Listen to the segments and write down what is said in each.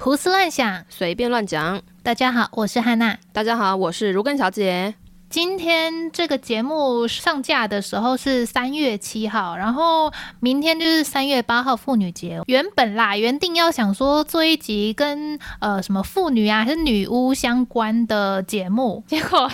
胡思乱想，随便乱讲。大家好，我是汉娜。大家好，我是如根小姐。今天这个节目上架的时候是三月七号，然后明天就是三月八号妇女节。原本啦，原定要想说做一集跟呃什么妇女啊还是女巫相关的节目，结果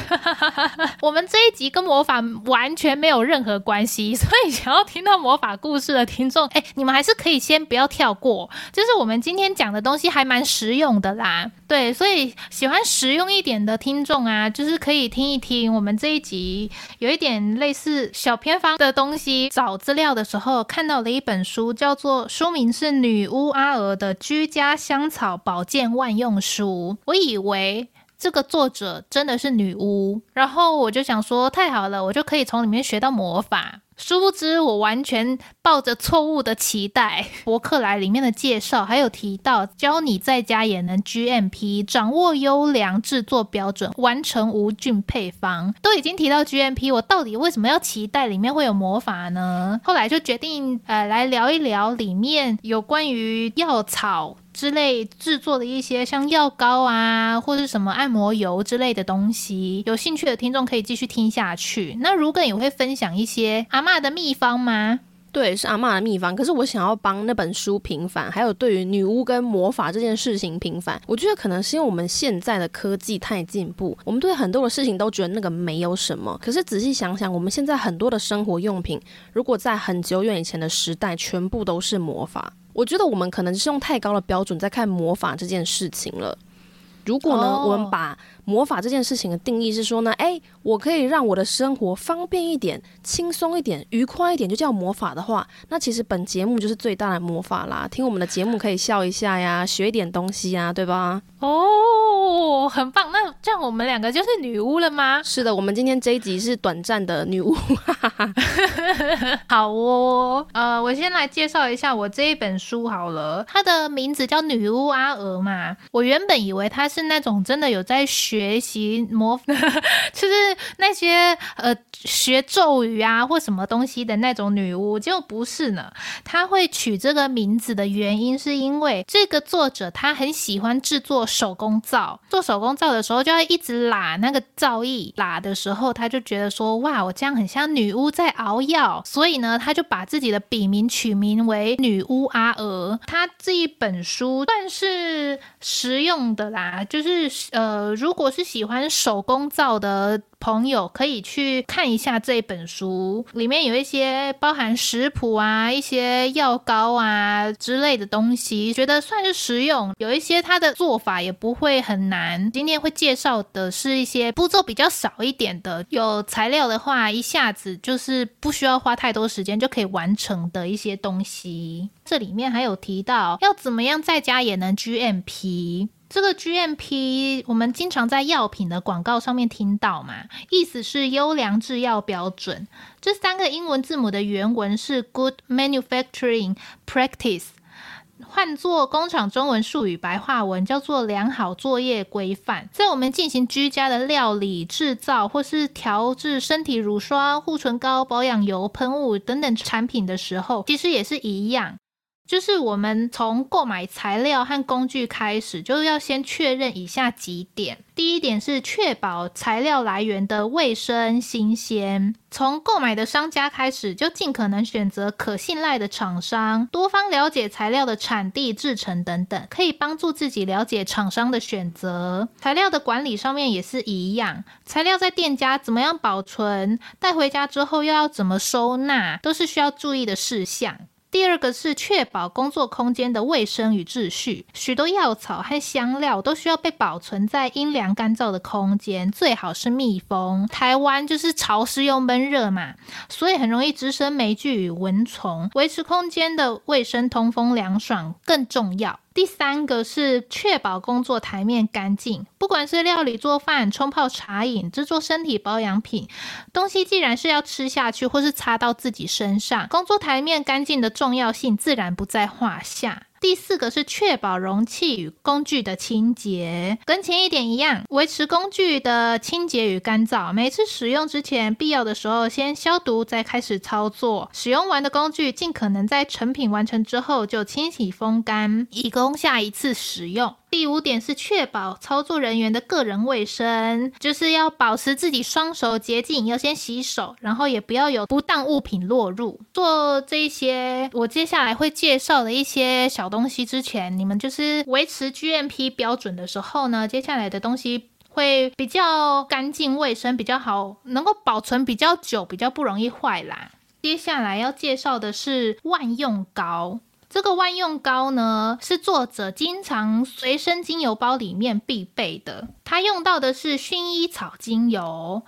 我们这一集跟魔法完全没有任何关系，所以想要听到魔法故事的听众，哎，你们还是可以先不要跳过，就是我们今天讲的东西还蛮实用的啦。对，所以喜欢实用一点的听众啊，就是可以听一听。我们这一集有一点类似小偏方的东西。找资料的时候看到了一本书，叫做书名是《女巫阿娥的居家香草保健万用书》。我以为这个作者真的是女巫，然后我就想说太好了，我就可以从里面学到魔法。殊不知，我完全抱着错误的期待。博客来里面的介绍还有提到，教你在家也能 GMP，掌握优良制作标准，完成无菌配方。都已经提到 GMP，我到底为什么要期待里面会有魔法呢？后来就决定，呃，来聊一聊里面有关于药草。之类制作的一些像药膏啊，或者什么按摩油之类的东西，有兴趣的听众可以继续听下去。那如果也会分享一些阿嬷的秘方吗？对，是阿嬷的秘方。可是我想要帮那本书平反，还有对于女巫跟魔法这件事情平反。我觉得可能是因为我们现在的科技太进步，我们对很多的事情都觉得那个没有什么。可是仔细想想，我们现在很多的生活用品，如果在很久远以前的时代，全部都是魔法。我觉得我们可能是用太高的标准在看魔法这件事情了。如果呢，oh. 我们把魔法这件事情的定义是说呢，哎，我可以让我的生活方便一点、轻松一点、愉快一点，就叫魔法的话，那其实本节目就是最大的魔法啦。听我们的节目可以笑一下呀，学一点东西呀，对吧？哦、oh，很棒。那这样我们两个就是女巫了吗？是的，我们今天这一集是短暂的女巫。好哦，呃，我先来介绍一下我这一本书好了，它的名字叫《女巫阿娥》嘛。我原本以为它是那种真的有在学。学习模，就是那些呃学咒语啊或什么东西的那种女巫，就不是呢。她会取这个名字的原因，是因为这个作者他很喜欢制作手工皂，做手工皂的时候就要一直拉那个皂液，拉的时候他就觉得说，哇，我这样很像女巫在熬药，所以呢，他就把自己的笔名取名为女巫阿娥。他这一本书算是实用的啦，就是呃，如果是喜欢手工皂的朋友，可以去看一下这本书，里面有一些包含食谱啊、一些药膏啊之类的东西，觉得算是实用。有一些它的做法也不会很难。今天会介绍的是一些步骤比较少一点的，有材料的话，一下子就是不需要花太多时间就可以完成的一些东西。这里面还有提到要怎么样在家也能 GMP。这个 GMP 我们经常在药品的广告上面听到嘛，意思是优良制药标准。这三个英文字母的原文是 Good Manufacturing Practice，换作工厂中文术语白话文叫做良好作业规范。在我们进行居家的料理制造或是调制身体乳霜、护唇膏、保养油、喷雾等等产品的时候，其实也是一样。就是我们从购买材料和工具开始，就是要先确认以下几点。第一点是确保材料来源的卫生新鲜。从购买的商家开始，就尽可能选择可信赖的厂商，多方了解材料的产地、制程等等，可以帮助自己了解厂商的选择。材料的管理上面也是一样，材料在店家怎么样保存，带回家之后又要怎么收纳，都是需要注意的事项。第二个是确保工作空间的卫生与秩序。许多药草和香料都需要被保存在阴凉干燥的空间，最好是密封。台湾就是潮湿又闷热嘛，所以很容易滋生霉菌与蚊虫。维持空间的卫生、通风、凉爽更重要。第三个是确保工作台面干净，不管是料理、做饭、冲泡茶饮、制作身体保养品，东西既然是要吃下去或是擦到自己身上，工作台面干净的重要性自然不在话下。第四个是确保容器与工具的清洁，跟前一点一样，维持工具的清洁与干燥。每次使用之前，必要的时候先消毒，再开始操作。使用完的工具，尽可能在成品完成之后就清洗风干，以供下一次使用。第五点是确保操作人员的个人卫生，就是要保持自己双手洁净，要先洗手，然后也不要有不当物品落入。做这些我接下来会介绍的一些小东西之前，你们就是维持 GMP 标准的时候呢，接下来的东西会比较干净卫生，比较好，能够保存比较久，比较不容易坏啦。接下来要介绍的是万用膏。这个万用膏呢，是作者经常随身精油包里面必备的。他用到的是薰衣草精油。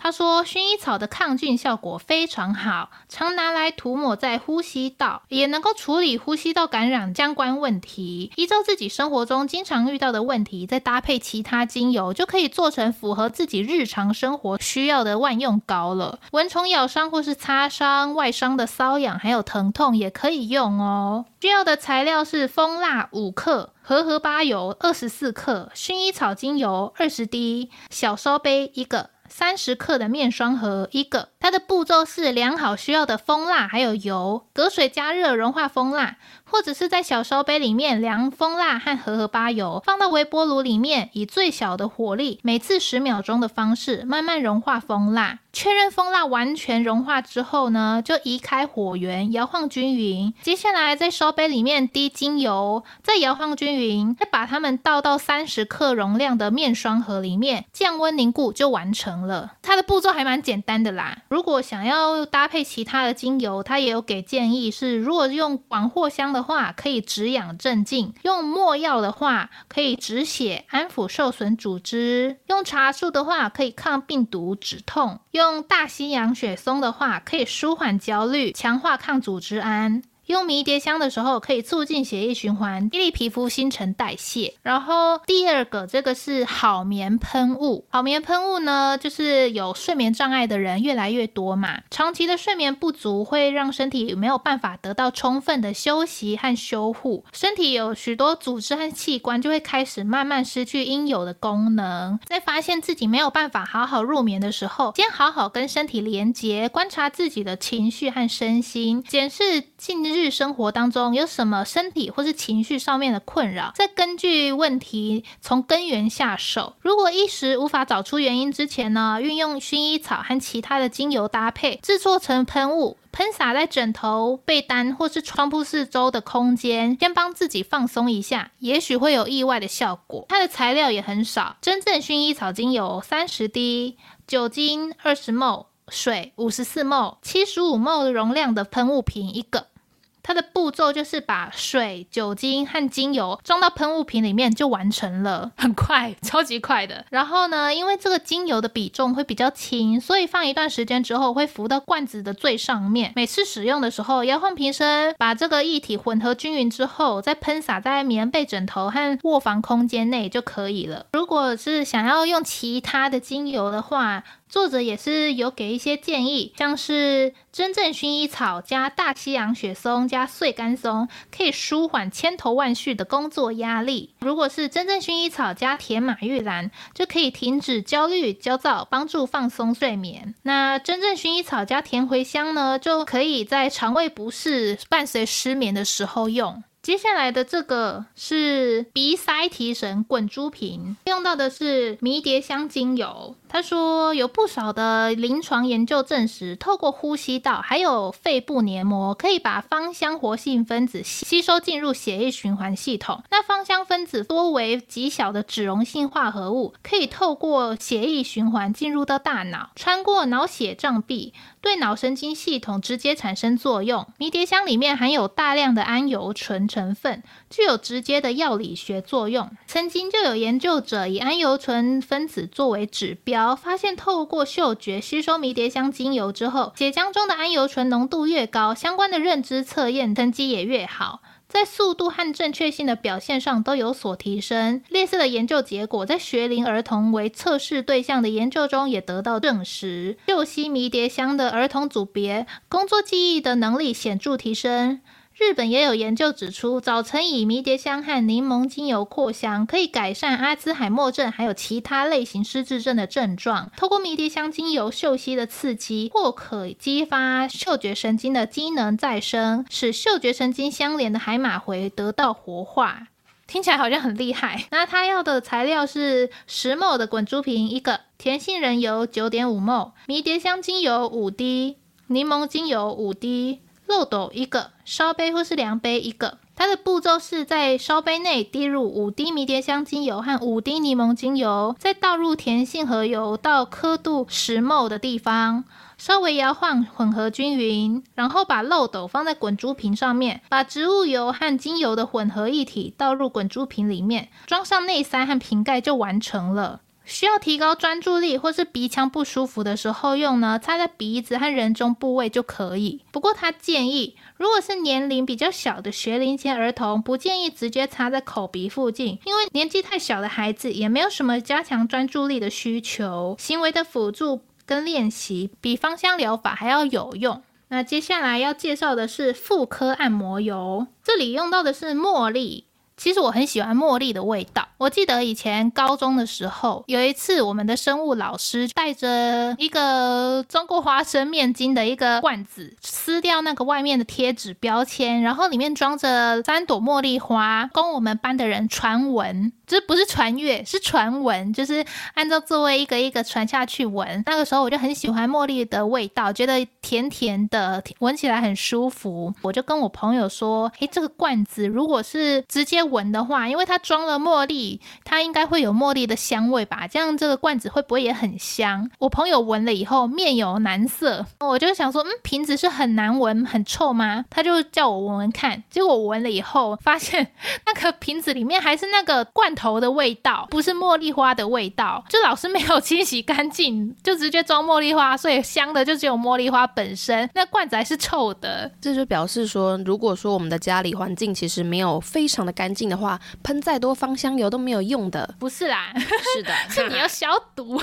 他说，薰衣草的抗菌效果非常好，常拿来涂抹在呼吸道，也能够处理呼吸道感染相关问题。依照自己生活中经常遇到的问题，再搭配其他精油，就可以做成符合自己日常生活需要的万用膏了。蚊虫咬伤或是擦伤、外伤的瘙痒还有疼痛也可以用哦。需要的材料是蜂蜡五克、荷荷巴油二十四克、薰衣草精油二十滴、小烧杯一个。三十克的面霜盒一个，它的步骤是量好需要的蜂蜡还有油，隔水加热融化蜂蜡。或者是在小烧杯里面量蜂蜡和荷荷巴油，放到微波炉里面，以最小的火力，每次十秒钟的方式慢慢融化蜂蜡。确认蜂蜡完全融化之后呢，就移开火源，摇晃均匀。接下来在烧杯里面滴精油，再摇晃均匀，再把它们倒到三十克容量的面霜盒里面，降温凝固就完成了。它的步骤还蛮简单的啦。如果想要搭配其他的精油，它也有给建议是，如果用广藿香的。的话可以止痒镇静，用没药的话可以止血安抚受损组织，用茶树的话可以抗病毒止痛，用大西洋雪松的话可以舒缓焦虑，强化抗组织胺。用迷迭香的时候，可以促进血液循环，激励皮肤新陈代谢。然后第二个，这个是好眠喷雾。好眠喷雾呢，就是有睡眠障碍的人越来越多嘛，长期的睡眠不足会让身体没有办法得到充分的休息和修护，身体有许多组织和器官就会开始慢慢失去应有的功能。在发现自己没有办法好好入眠的时候，先好好跟身体连接，观察自己的情绪和身心，检视近日。日生活当中有什么身体或是情绪上面的困扰，再根据问题从根源下手。如果一时无法找出原因之前呢，运用薰衣草和其他的精油搭配制作成喷雾，喷洒在枕头、被单或是床铺四周的空间，先帮自己放松一下，也许会有意外的效果。它的材料也很少，真正薰衣草精油三十滴，酒精二十 ml，水五十四 ml，七十五 ml 容量的喷雾瓶一个。它的步骤就是把水、酒精和精油装到喷雾瓶里面就完成了，很快，超级快的。然后呢，因为这个精油的比重会比较轻，所以放一段时间之后会浮到罐子的最上面。每次使用的时候，摇晃瓶身，把这个液体混合均匀之后，再喷洒在棉被、枕头和卧房空间内就可以了。如果是想要用其他的精油的话，作者也是有给一些建议，像是真正薰衣草加大西洋雪松加碎甘松，可以舒缓千头万绪的工作压力。如果是真正薰衣草加甜马玉兰，就可以停止焦虑、焦躁，帮助放松睡眠。那真正薰衣草加甜茴香呢，就可以在肠胃不适伴随失眠的时候用。接下来的这个是鼻塞提神滚珠瓶，用到的是迷迭香精油。他说有不少的临床研究证实，透过呼吸道还有肺部黏膜，可以把芳香活性分子吸收进入血液循环系统。那芳香分子多为极小的脂溶性化合物，可以透过血液循环进入到大脑，穿过脑血障壁。对脑神经系统直接产生作用。迷迭香里面含有大量的桉油醇成分，具有直接的药理学作用。曾经就有研究者以桉油醇分子作为指标，发现透过嗅觉吸收迷迭香精油之后，血浆中的氨油醇浓度越高，相关的认知测验成绩也越好。在速度和正确性的表现上都有所提升。类似的研究结果在学龄儿童为测试对象的研究中也得到证实。嗅吸迷迭香的儿童组别工作记忆的能力显著提升，日本也有研究指出，早晨以迷迭香和柠檬精油扩香，可以改善阿兹海默症还有其他类型失智症的症状。透过迷迭香精油嗅息的刺激，或可激发嗅觉神经的机能再生，使嗅觉神经相连的海马回得到活化。听起来好像很厉害。那他要的材料是十 ml 的滚珠瓶一个，甜杏仁油九点五 ml，迷迭香精油五滴，柠檬精油五滴，漏斗一个，烧杯或是量杯一个。它的步骤是在烧杯内滴入五滴迷迭香精油和五滴柠檬精油，再倒入甜杏核油到刻度十 ml 的地方。稍微摇晃，混合均匀，然后把漏斗放在滚珠瓶上面，把植物油和精油的混合液体倒入滚珠瓶里面，装上内塞和瓶盖就完成了。需要提高专注力或是鼻腔不舒服的时候用呢，擦在鼻子和人中部位就可以。不过他建议，如果是年龄比较小的学龄前儿童，不建议直接擦在口鼻附近，因为年纪太小的孩子也没有什么加强专注力的需求，行为的辅助。跟练习比芳香疗法还要有用。那接下来要介绍的是妇科按摩油，这里用到的是茉莉。其实我很喜欢茉莉的味道。我记得以前高中的时候，有一次我们的生物老师带着一个装过花生面筋的一个罐子，撕掉那个外面的贴纸标签，然后里面装着三朵茉莉花，供我们班的人传闻。这不是传阅，是传闻，就是按照座位一个一个传下去闻。那个时候我就很喜欢茉莉的味道，觉得甜甜的，闻起来很舒服。我就跟我朋友说：“诶，这个罐子如果是直接闻的话，因为它装了茉莉，它应该会有茉莉的香味吧？这样这个罐子会不会也很香？”我朋友闻了以后面有难色，我就想说：“嗯，瓶子是很难闻、很臭吗？”他就叫我闻闻看，结果我闻了以后发现 那个瓶子里面还是那个罐。头的味道不是茉莉花的味道，就老师没有清洗干净，就直接装茉莉花，所以香的就只有茉莉花本身，那罐子还是臭的。这就表示说，如果说我们的家里环境其实没有非常的干净的话，喷再多芳香油都没有用的。不是啦，是的，是你要消毒，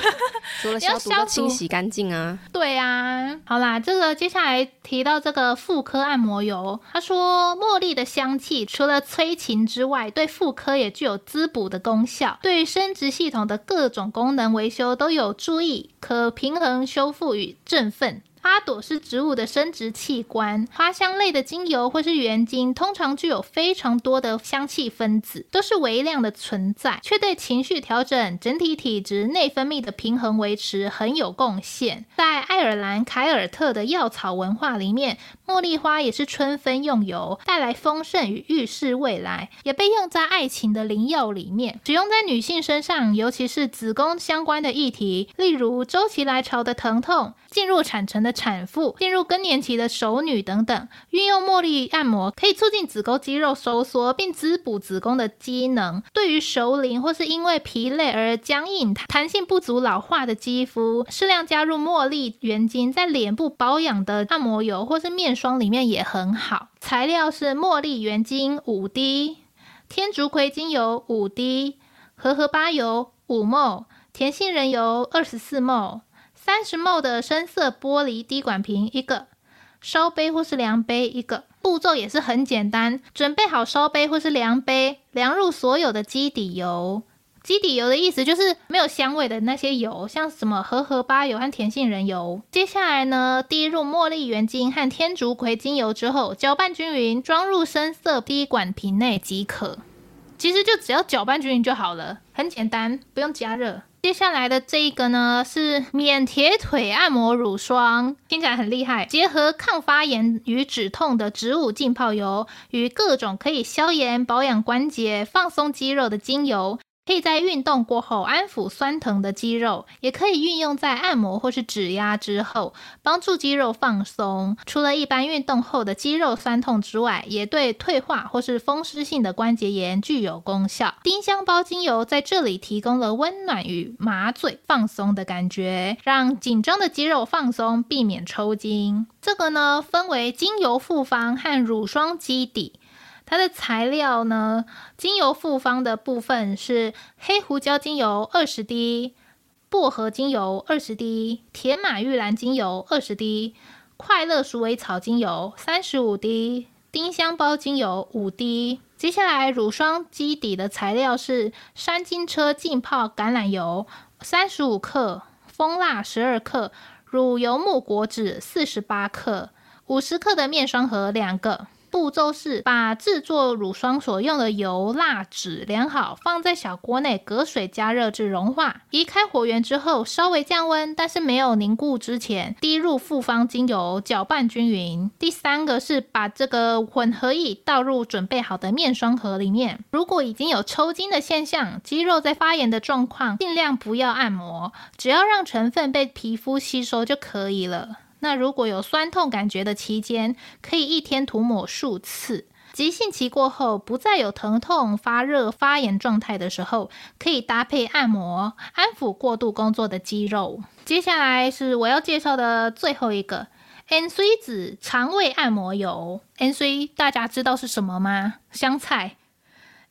除了消毒要清洗干净啊。对啊，好啦，这个接下来提到这个妇科按摩油，他说茉莉的香气除了催情之外，对妇科也具有滋补的功效，对生殖系统的各种功能维修都有助益，可平衡、修复与振奋。花朵是植物的生殖器官，花香类的精油或是原精，通常具有非常多的香气分子，都是微量的存在，却对情绪调整、整体体质、内分泌的平衡维持很有贡献。在爱尔兰凯尔特的药草文化里面，茉莉花也是春分用油，带来丰盛与预示未来，也被用在爱情的灵药里面，使用在女性身上，尤其是子宫相关的议题，例如周期来潮的疼痛、进入产程的。产妇进入更年期的熟女等等，运用茉莉按摩可以促进子宫肌肉收缩，并滋补子宫的机能。对于熟龄或是因为疲累而僵硬、弹性不足、老化的肌肤，适量加入茉莉原精在脸部保养的按摩油或是面霜里面也很好。材料是茉莉原精五滴，天竺葵精油五滴，荷荷巴油五 ml，甜杏仁油二十四 ml。三十 ml 的深色玻璃滴管瓶一个，烧杯或是量杯一个，步骤也是很简单。准备好烧杯或是量杯，量入所有的基底油。基底油的意思就是没有香味的那些油，像什么荷荷巴油和甜杏仁油。接下来呢，滴入茉莉原精和天竺葵精油之后，搅拌均匀，装入深色滴管瓶内即可。其实就只要搅拌均匀就好了，很简单，不用加热。接下来的这一个呢，是免铁腿按摩乳霜，听起来很厉害。结合抗发炎与止痛的植物浸泡油与各种可以消炎、保养关节、放松肌肉的精油。可以在运动过后安抚酸疼的肌肉，也可以运用在按摩或是指压之后，帮助肌肉放松。除了一般运动后的肌肉酸痛之外，也对退化或是风湿性的关节炎具有功效。丁香包精油在这里提供了温暖与麻醉放松的感觉，让紧张的肌肉放松，避免抽筋。这个呢，分为精油复方和乳霜基底。它的材料呢，精油复方的部分是黑胡椒精油二十滴，薄荷精油二十滴，铁马玉兰精油二十滴，快乐鼠尾草精油三十五滴，丁香包精油五滴。接下来乳霜基底的材料是山金车浸泡橄榄油三十五克，蜂蜡十二克，乳油木果脂四十八克，五十克的面霜盒两个。步骤是把制作乳霜所用的油、蜡、纸量好，放在小锅内隔水加热至融化。移开火源之后，稍微降温，但是没有凝固之前，滴入复方精油，搅拌均匀。第三个是把这个混合液倒入准备好的面霜盒里面。如果已经有抽筋的现象，肌肉在发炎的状况，尽量不要按摩，只要让成分被皮肤吸收就可以了。那如果有酸痛感觉的期间，可以一天涂抹数次。急性期过后，不再有疼痛、发热、发炎状态的时候，可以搭配按摩，安抚过度工作的肌肉。接下来是我要介绍的最后一个 N C 子肠胃按摩油。N C 大家知道是什么吗？香菜。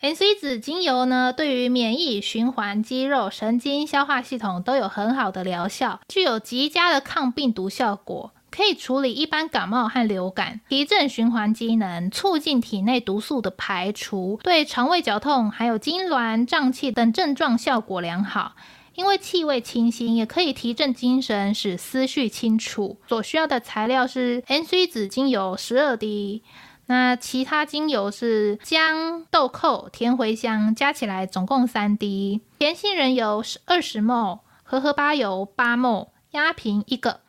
N C 紫精油呢，对于免疫、循环、肌肉、神经、消化系统都有很好的疗效，具有极佳的抗病毒效果，可以处理一般感冒和流感，提振循环机能，促进体内毒素的排除，对肠胃绞痛、还有痉挛、胀气等症状效果良好。因为气味清新，也可以提振精神，使思绪清楚。所需要的材料是 N C 紫精油十二滴。那其他精油是姜、豆蔻、甜茴香，加起来总共三滴。甜杏仁油是二十 ml，荷荷巴油八 ml，压瓶一个。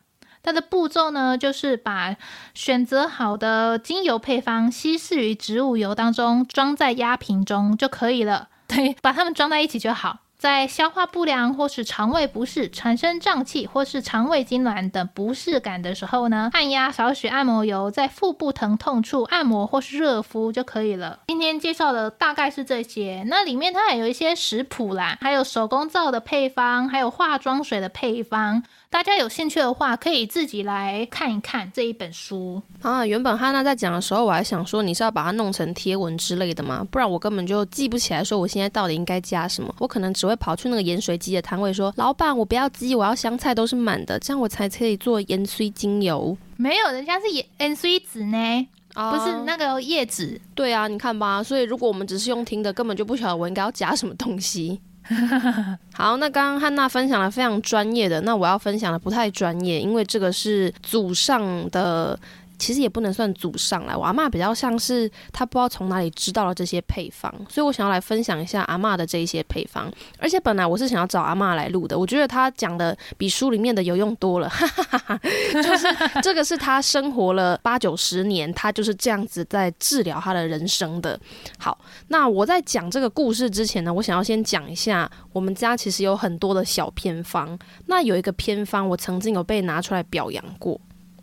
它的步骤呢，就是把选择好的精油配方稀释于植物油当中，装在压瓶中就可以了。对，把它们装在一起就好。在消化不良或是肠胃不适、产生胀气或是肠胃痉挛等不适感的时候呢，按压少许按摩油在腹部疼痛处按摩或是热敷就可以了。今天介绍的大概是这些，那里面它还有一些食谱啦，还有手工皂的配方，还有化妆水的配方。大家有兴趣的话，可以自己来看一看这一本书啊。原本哈娜在讲的时候，我还想说你是要把它弄成贴文之类的吗？不然我根本就记不起来，说我现在到底应该加什么。我可能只会跑去那个盐水鸡的摊位说：“老板，我不要鸡，我要香菜都是满的，这样我才可以做盐水精油。”没有，人家是盐盐水籽呢，啊、不是那个叶子。对啊，你看吧。所以如果我们只是用听的，根本就不晓得我应该要加什么东西。好，那刚刚汉娜分享了非常专业的，那我要分享的不太专业，因为这个是祖上的。其实也不能算祖上来，我阿嬷比较像是她不知道从哪里知道了这些配方，所以我想要来分享一下阿嬷的这一些配方。而且本来我是想要找阿嬷来录的，我觉得她讲的比书里面的有用多了，哈哈哈哈，就是这个是她生活了八九十年，她就是这样子在治疗她的人生的。好，那我在讲这个故事之前呢，我想要先讲一下，我们家其实有很多的小偏方，那有一个偏方我曾经有被拿出来表扬过。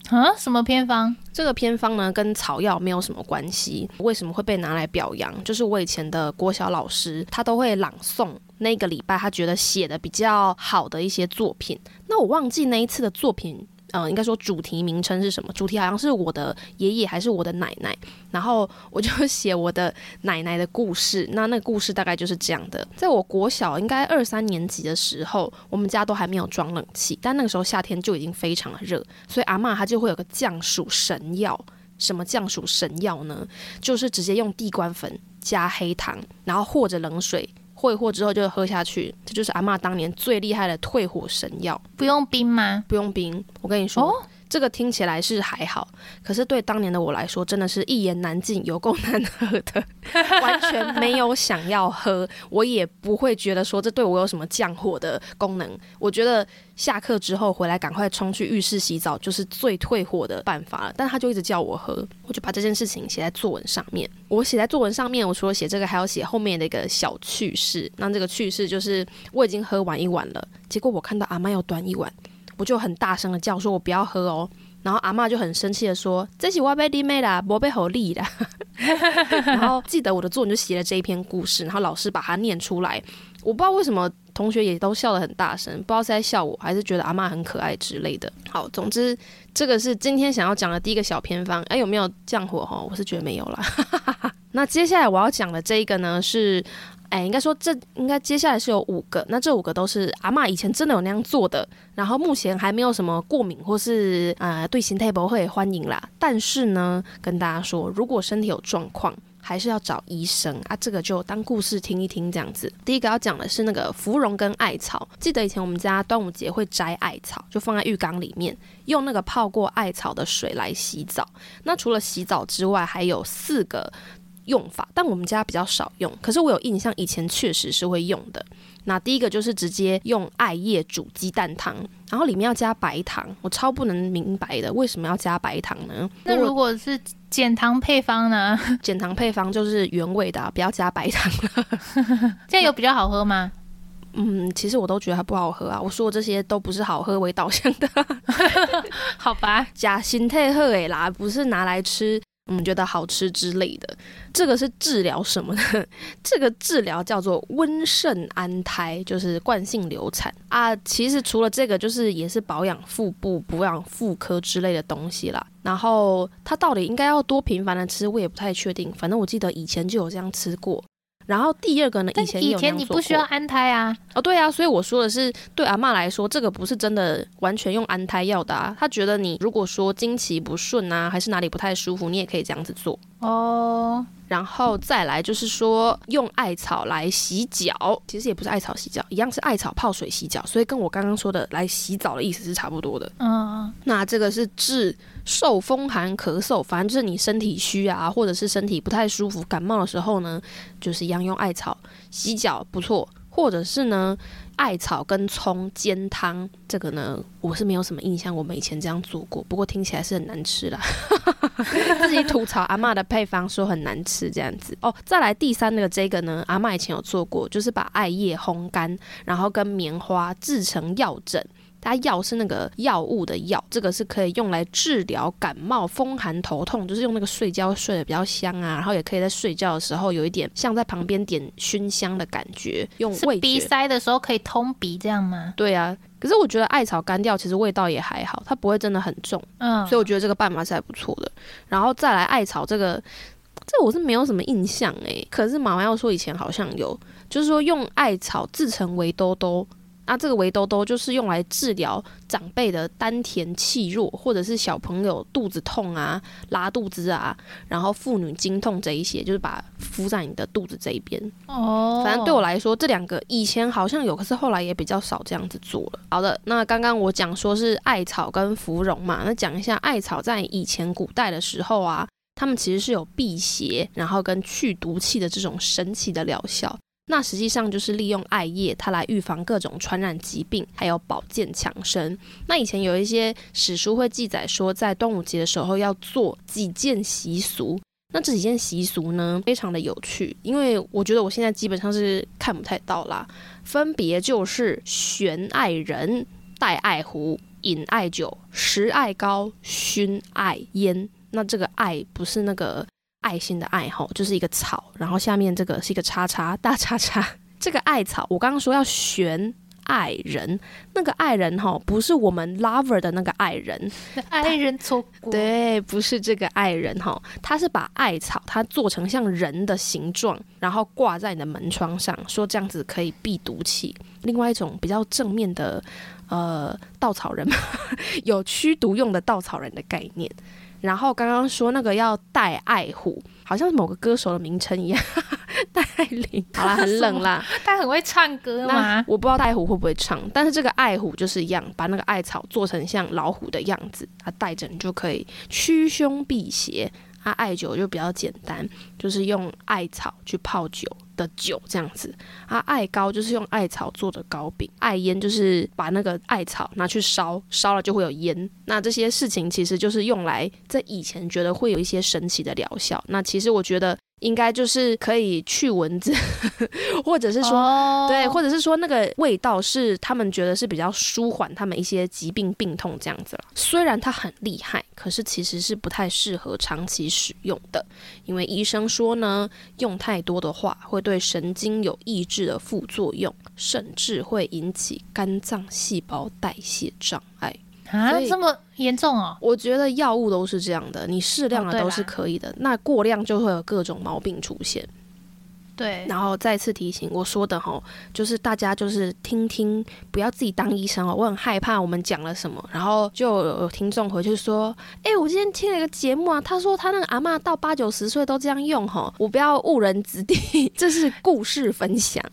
啊，什么偏方？这个偏方呢，跟草药没有什么关系。为什么会被拿来表扬？就是我以前的郭晓老师，他都会朗诵那个礼拜他觉得写的比较好的一些作品。那我忘记那一次的作品。嗯，应该说主题名称是什么？主题好像是我的爷爷还是我的奶奶，然后我就 写我的奶奶的故事。那那个故事大概就是这样的：在我国小应该二三年级的时候，我们家都还没有装冷气，但那个时候夏天就已经非常的热，所以阿嬷她就会有个降暑神药。什么降暑神药呢？就是直接用地瓜粉加黑糖，然后和着冷水。会货之后就喝下去，这就是阿嬷当年最厉害的退火神药。不用冰吗？不用冰。我跟你说，哦、这个听起来是还好，可是对当年的我来说，真的是一言难尽，有够难喝的，完全没有想要喝。我也不会觉得说这对我有什么降火的功能。我觉得。下课之后回来，赶快冲去浴室洗澡，就是最退火的办法了。但他就一直叫我喝，我就把这件事情写在作文上面。我写在作文上面，我除了写这个，还要写后面的一个小趣事。那这个趣事就是，我已经喝完一碗了，结果我看到阿妈要端一碗，我就很大声的叫说：“我不要喝哦。”然后阿嬷就很生气的说：“这是我被弟妹啦，我被好利啦。”然后记得我的作文就写了这一篇故事，然后老师把它念出来。我不知道为什么同学也都笑得很大声，不知道是在笑我还是觉得阿嬷很可爱之类的。好，总之这个是今天想要讲的第一个小偏方。哎，有没有降火哈？我是觉得没有啦。那接下来我要讲的这一个呢是。哎，应该说这应该接下来是有五个，那这五个都是阿嬷以前真的有那样做的，然后目前还没有什么过敏或是呃对形态不会欢迎啦。但是呢，跟大家说，如果身体有状况，还是要找医生啊，这个就当故事听一听这样子。第一个要讲的是那个芙蓉跟艾草。记得以前我们家端午节会摘艾草，就放在浴缸里面，用那个泡过艾草的水来洗澡。那除了洗澡之外，还有四个用法，但我们家比较少用。可是我有印象，以前确实是会用的。那第一个就是直接用艾叶煮鸡蛋汤，然后里面要加白糖。我超不能明白的，为什么要加白糖呢？那如果是减糖配方呢？减糖配方就是原味的啊，不要加白糖了。这样有比较好喝吗？嗯，其实我都觉得它不好喝啊。我说的这些都不是好喝为导向的。好吧，加心态喝诶啦，不是拿来吃。我们，觉得好吃之类的，这个是治疗什么呢？这个治疗叫做温肾安胎，就是惯性流产啊。其实除了这个，就是也是保养腹部、保养妇科之类的东西啦。然后它到底应该要多频繁的吃，我也不太确定。反正我记得以前就有这样吃过。然后第二个呢，以前，以前你不需要安胎啊？哦，对啊，所以我说的是，对阿嬷来说，这个不是真的完全用安胎药的啊。她觉得你如果说经期不顺啊，还是哪里不太舒服，你也可以这样子做哦。然后再来就是说用艾草来洗脚，其实也不是艾草洗脚，一样是艾草泡水洗脚，所以跟我刚刚说的来洗澡的意思是差不多的。嗯，那这个是治受风寒咳嗽，反正就是你身体虚啊，或者是身体不太舒服、感冒的时候呢，就是一样用艾草洗脚不错，或者是呢。艾草跟葱煎汤，这个呢，我是没有什么印象，我们以前这样做过，不过听起来是很难吃啦。自己吐槽阿嬷的配方，说很难吃这样子哦。再来第三个这个呢，阿嬷以前有做过，就是把艾叶烘干，然后跟棉花制成药枕。它药是那个药物的药，这个是可以用来治疗感冒、风寒、头痛，就是用那个睡觉睡得比较香啊，然后也可以在睡觉的时候有一点像在旁边点熏香的感觉，用味。鼻塞的时候可以通鼻这样吗？对啊，可是我觉得艾草干掉其实味道也还好，它不会真的很重，嗯，所以我觉得这个办法是还不错的。然后再来艾草这个，这我是没有什么印象诶、欸，可是妈妈要说以前好像有，就是说用艾草制成围兜兜。那这个围兜兜就是用来治疗长辈的丹田气弱，或者是小朋友肚子痛啊、拉肚子啊，然后妇女经痛这一些，就是把敷在你的肚子这一边。哦，反正对我来说，这两个以前好像有，可是后来也比较少这样子做了。好的，那刚刚我讲说是艾草跟芙蓉嘛，那讲一下艾草在以前古代的时候啊，他们其实是有辟邪，然后跟去毒气的这种神奇的疗效。那实际上就是利用艾叶，它来预防各种传染疾病，还有保健强身。那以前有一些史书会记载说，在端午节的时候要做几件习俗。那这几件习俗呢，非常的有趣，因为我觉得我现在基本上是看不太到啦。分别就是悬艾人、戴艾壶、饮艾酒、食艾膏、熏艾烟。那这个艾不是那个。爱心的爱吼，就是一个草，然后下面这个是一个叉叉大叉叉。这个艾草，我刚刚说要悬爱人，那个爱人哈，不是我们 lover 的那个爱人，爱人错过。对，不是这个爱人哈，他是把艾草它做成像人的形状，然后挂在你的门窗上，说这样子可以避毒气。另外一种比较正面的，呃，稻草人，有驱毒用的稻草人的概念。然后刚刚说那个要戴艾虎，好像是某个歌手的名称一样，戴爱玲。好啦，很冷啦。他很会唱歌吗？我不知道戴艾壶会不会唱，但是这个艾虎就是一样，把那个艾草做成像老虎的样子，它戴着你就可以驱凶避邪。它、啊、艾灸就比较简单，就是用艾草去泡酒的酒这样子。它、啊、艾膏就是用艾草做的糕饼，艾烟就是把那个艾草拿去烧，烧了就会有烟。那这些事情其实就是用来在以前觉得会有一些神奇的疗效。那其实我觉得。应该就是可以去蚊子，或者是说，oh. 对，或者是说那个味道是他们觉得是比较舒缓他们一些疾病病痛这样子了。虽然它很厉害，可是其实是不太适合长期使用的，因为医生说呢，用太多的话会对神经有抑制的副作用，甚至会引起肝脏细胞代谢障碍。啊，这么严重哦！我觉得药物都是这样的，你适量的都是可以的，哦、那过量就会有各种毛病出现。对，然后再次提醒我说的吼，就是大家就是听听，不要自己当医生哦。我很害怕我们讲了什么，然后就有听众回去说，哎，我今天听了一个节目啊，他说他那个阿嬷到八九十岁都这样用吼，我不要误人子弟，这是故事分享。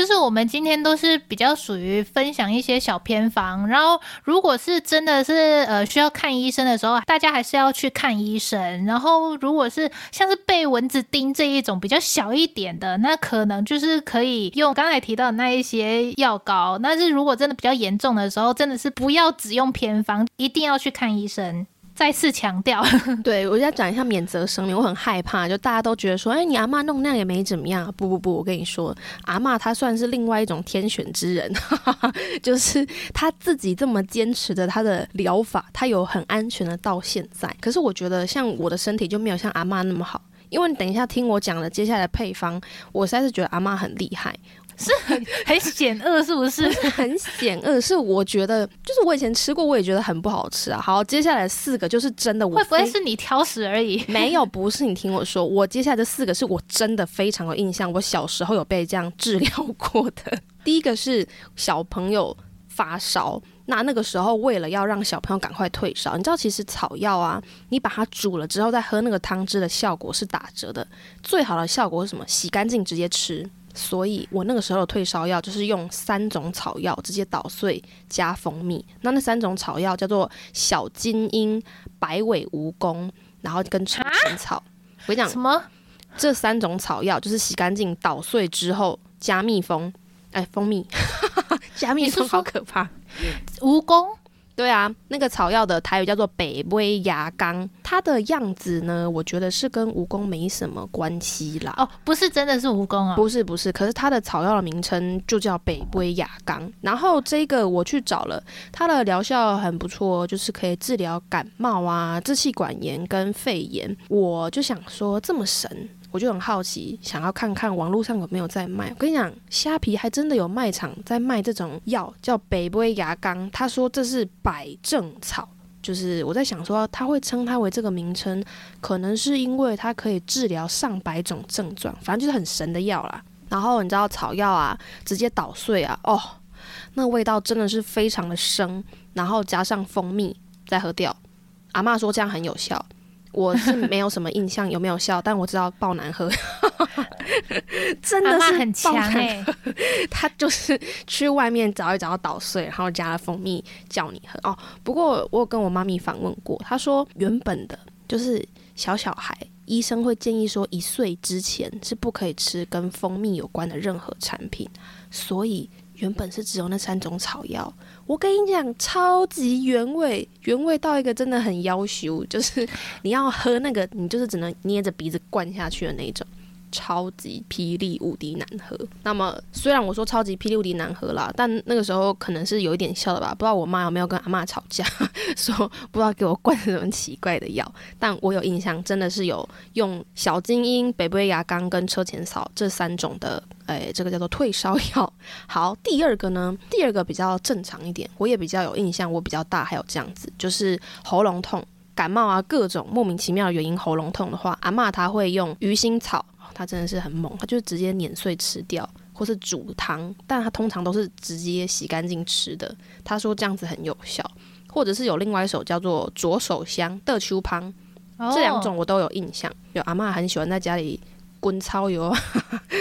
就是我们今天都是比较属于分享一些小偏方，然后如果是真的是呃需要看医生的时候，大家还是要去看医生。然后如果是像是被蚊子叮这一种比较小一点的，那可能就是可以用刚才提到的那一些药膏。但是如果真的比较严重的时候，真的是不要只用偏方，一定要去看医生。再次强调，对，我要讲一下免责声明。我很害怕，就大家都觉得说，哎，你阿嬷弄那样也没怎么样。不不不，我跟你说，阿嬷她算是另外一种天选之人，就是她自己这么坚持的她的疗法，她有很安全的到现在。可是我觉得，像我的身体就没有像阿嬷那么好，因为你等一下听我讲了接下来的配方，我实在是觉得阿嬷很厉害。是很很险恶，是不是？不是很险恶，是我觉得，就是我以前吃过，我也觉得很不好吃啊。好，接下来四个就是真的我，会不会是你挑食而已？没有，不是。你听我说，我接下来这四个是我真的非常有印象，我小时候有被这样治疗过的。第一个是小朋友发烧，那那个时候为了要让小朋友赶快退烧，你知道，其实草药啊，你把它煮了之后再喝那个汤汁的效果是打折的。最好的效果是什么？洗干净直接吃。所以我那个时候的退烧药就是用三种草药直接捣碎加蜂蜜。那那三种草药叫做小金英、白尾蜈蚣，然后跟车前草。啊、我跟你讲，什么？这三种草药就是洗干净捣碎之后加蜜蜂，哎，蜂蜜 加蜜蜂好可怕。蜈蚣。对啊，那个草药的台语叫做北威牙缸，它的样子呢，我觉得是跟蜈蚣没什么关系啦。哦，不是真的是蜈蚣啊？不是不是，可是它的草药的名称就叫北威牙缸。然后这个我去找了，它的疗效很不错，就是可以治疗感冒啊、支气管炎跟肺炎。我就想说这么神。我就很好奇，想要看看网络上有没有在卖。我跟你讲，虾皮还真的有卖场在卖这种药，叫北威牙岗。他说这是百正草，就是我在想说，他会称它为这个名称，可能是因为它可以治疗上百种症状，反正就是很神的药啦。然后你知道草药啊，直接捣碎啊，哦，那味道真的是非常的生，然后加上蜂蜜再喝掉。阿嬷说这样很有效。我是没有什么印象有没有效，但我知道爆难喝，真的是很强哎！他就是去外面找一找捣碎，然后加了蜂蜜叫你喝哦。不过我有跟我妈咪访问过，她说原本的就是小小孩，医生会建议说一岁之前是不可以吃跟蜂蜜有关的任何产品，所以。原本是只有那三种草药，我跟你讲，超级原味，原味到一个真的很妖羞，就是你要喝那个，你就是只能捏着鼻子灌下去的那种。超级霹雳无敌难喝。那么虽然我说超级霹雳无敌难喝啦，但那个时候可能是有一点笑的吧。不知道我妈有没有跟阿嬷吵架，说不知道给我灌什么奇怪的药。但我有印象，真的是有用小金英、北贝牙岗跟车前草这三种的，哎，这个叫做退烧药。好，第二个呢，第二个比较正常一点，我也比较有印象，我比较大，还有这样子，就是喉咙痛、感冒啊，各种莫名其妙的原因喉咙痛的话，阿嬷她会用鱼腥草。它真的是很猛，它就是直接碾碎吃掉，或是煮汤，但它通常都是直接洗干净吃的。他说这样子很有效，或者是有另外一首叫做左手香的秋芳，这两种我都有印象。有阿妈很喜欢在家里滚草油，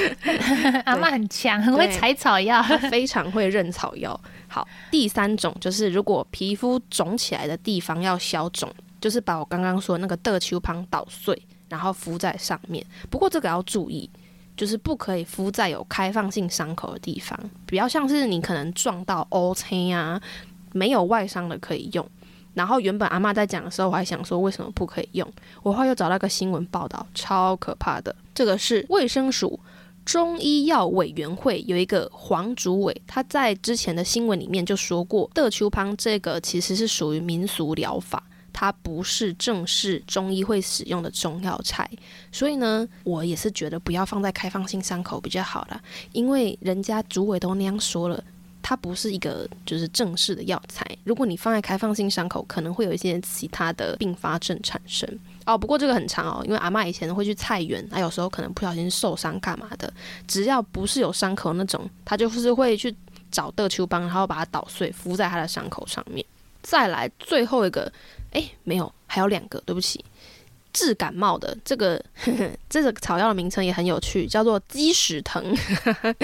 阿妈很强，很会采草药，非常会认草药。好，第三种就是如果皮肤肿起来的地方要消肿，就是把我刚刚说的那个的秋旁捣碎。然后敷在上面，不过这个要注意，就是不可以敷在有开放性伤口的地方，比较像是你可能撞到 O 青啊，没有外伤的可以用。然后原本阿妈在讲的时候，我还想说为什么不可以用，我后来又找到一个新闻报道，超可怕的。这个是卫生署中医药委员会有一个黄主委，他在之前的新闻里面就说过，德秋芳这个其实是属于民俗疗法。它不是正式中医会使用的中药材，所以呢，我也是觉得不要放在开放性伤口比较好啦，因为人家主委都那样说了，它不是一个就是正式的药材。如果你放在开放性伤口，可能会有一些其他的并发症产生。哦，不过这个很长哦，因为阿嬷以前会去菜园，她有时候可能不小心受伤干嘛的，只要不是有伤口那种，她就是会去找德秋帮，然后把它捣碎敷在她的伤口上面。再来最后一个，哎，没有，还有两个，对不起。治感冒的这个 这个草药的名称也很有趣，叫做鸡屎藤。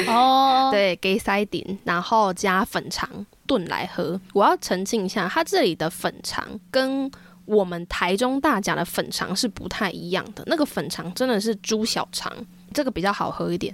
哦，oh. 对，给塞顶，然后加粉肠炖来喝。我要澄清一下，它这里的粉肠跟我们台中大甲的粉肠是不太一样的。那个粉肠真的是猪小肠，这个比较好喝一点，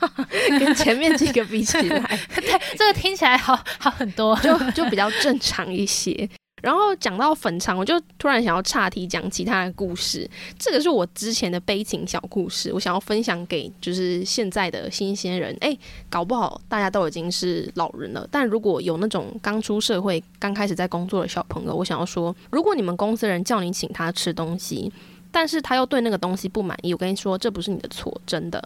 跟前面几个比起来，对，这个听起来好好很多，就就比较正常一些。然后讲到粉肠，我就突然想要岔题讲其他的故事。这个是我之前的悲情小故事，我想要分享给就是现在的新鲜人。诶，搞不好大家都已经是老人了，但如果有那种刚出社会、刚开始在工作的小朋友，我想要说，如果你们公司人叫你请他吃东西，但是他又对那个东西不满意，我跟你说，这不是你的错，真的。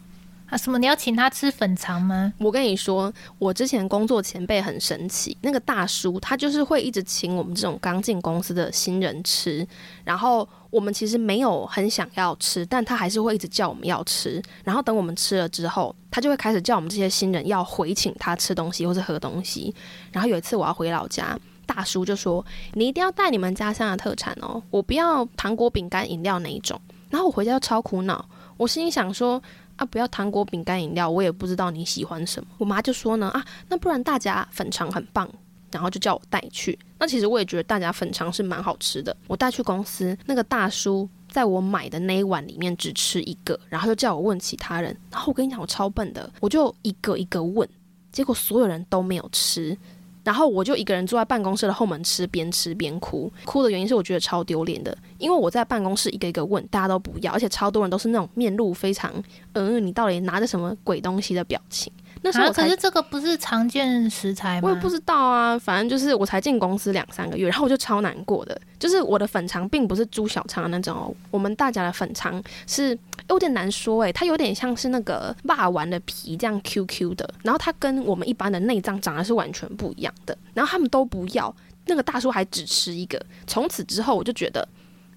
啊，什么？你要请他吃粉肠吗？我跟你说，我之前工作前辈很神奇，那个大叔他就是会一直请我们这种刚进公司的新人吃，然后我们其实没有很想要吃，但他还是会一直叫我们要吃，然后等我们吃了之后，他就会开始叫我们这些新人要回请他吃东西或是喝东西。然后有一次我要回老家，大叔就说：“你一定要带你们家乡的特产哦，我不要糖果、饼干、饮料那一种。”然后我回家就超苦恼，我心里想说。啊，不要糖果、饼干、饮料，我也不知道你喜欢什么。我妈就说呢，啊，那不然大家粉肠很棒，然后就叫我带去。那其实我也觉得大家粉肠是蛮好吃的。我带去公司，那个大叔在我买的那一碗里面只吃一个，然后就叫我问其他人。然后我跟你讲，我超笨的，我就一个一个问，结果所有人都没有吃。然后我就一个人坐在办公室的后门吃，边吃边哭。哭的原因是我觉得超丢脸的，因为我在办公室一个一个问，大家都不要，而且超多人都是那种面露非常，嗯，你到底拿着什么鬼东西的表情。那时候、啊、可是这个不是常见食材吗？我也不知道啊，反正就是我才进公司两三个月，然后我就超难过的。就是我的粉肠并不是猪小肠那种哦，我们大家的粉肠是有点难说诶，它有点像是那个霸丸的皮这样 Q Q 的，然后它跟我们一般的内脏长得是完全不一样的。然后他们都不要，那个大叔还只吃一个。从此之后我就觉得